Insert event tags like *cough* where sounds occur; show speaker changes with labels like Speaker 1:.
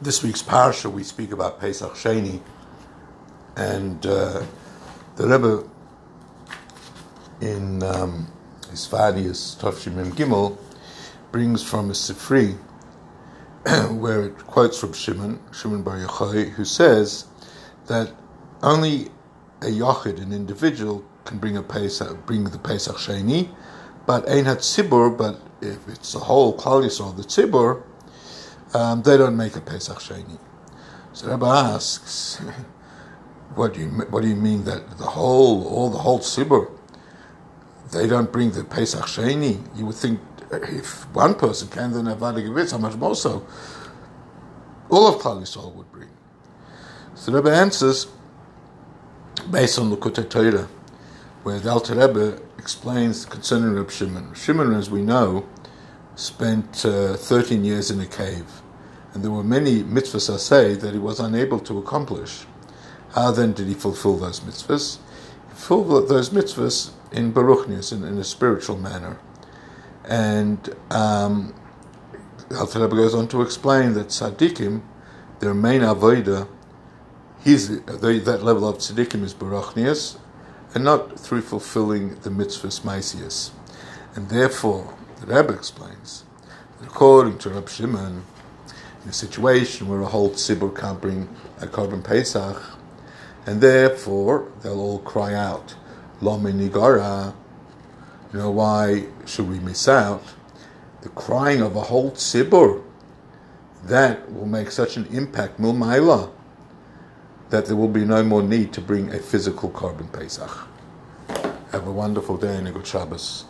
Speaker 1: This week's parsha we speak about Pesach Sheni, and uh, the Rebbe in um, his Vadius Tovshim Gimel brings from a Sifri *clears throat* where it quotes from Shimon, Shimon Bar Yochai, who says that only a Yochid, an individual, can bring a Pesach, bring the Pesach Sheni, but Ein HaTzibur, but if it's the whole Klal Yisrael, the Tzibur, um, they don't make a Pesach Sheni. So Rabbi asks, *laughs* what do you what do you mean that the whole all the whole Tzibur, they don't bring the Pesach Sheni? You would think if one person can, then Avada Gevitz, how much more so? All of Klal Yisrael would bring. So Rebbe answers based on the Kutei Torah, where the Alter Rebbe explains concerning Reb Shimon. Shimon, as we know, spent uh, 13 years in a cave, and there were many mitzvahs say that he was unable to accomplish. How then did he fulfill those mitzvahs? He fulfilled those mitzvahs in baruchnius, in, in a spiritual manner. And um, Alter goes on to explain that tzaddikim, their main avodah, his, that level of tzaddikim is baruchnius, and not through fulfilling the mitzvahs maisius. And therefore, the Rebbe explains that according to Reb Shimon, a situation where a whole tzibur can't bring a korban pesach, and therefore they'll all cry out, Lo nigara. You know why should we miss out? The crying of a whole tzibur that will make such an impact milmaila that there will be no more need to bring a physical korban pesach. Have a wonderful day and a good Shabbos.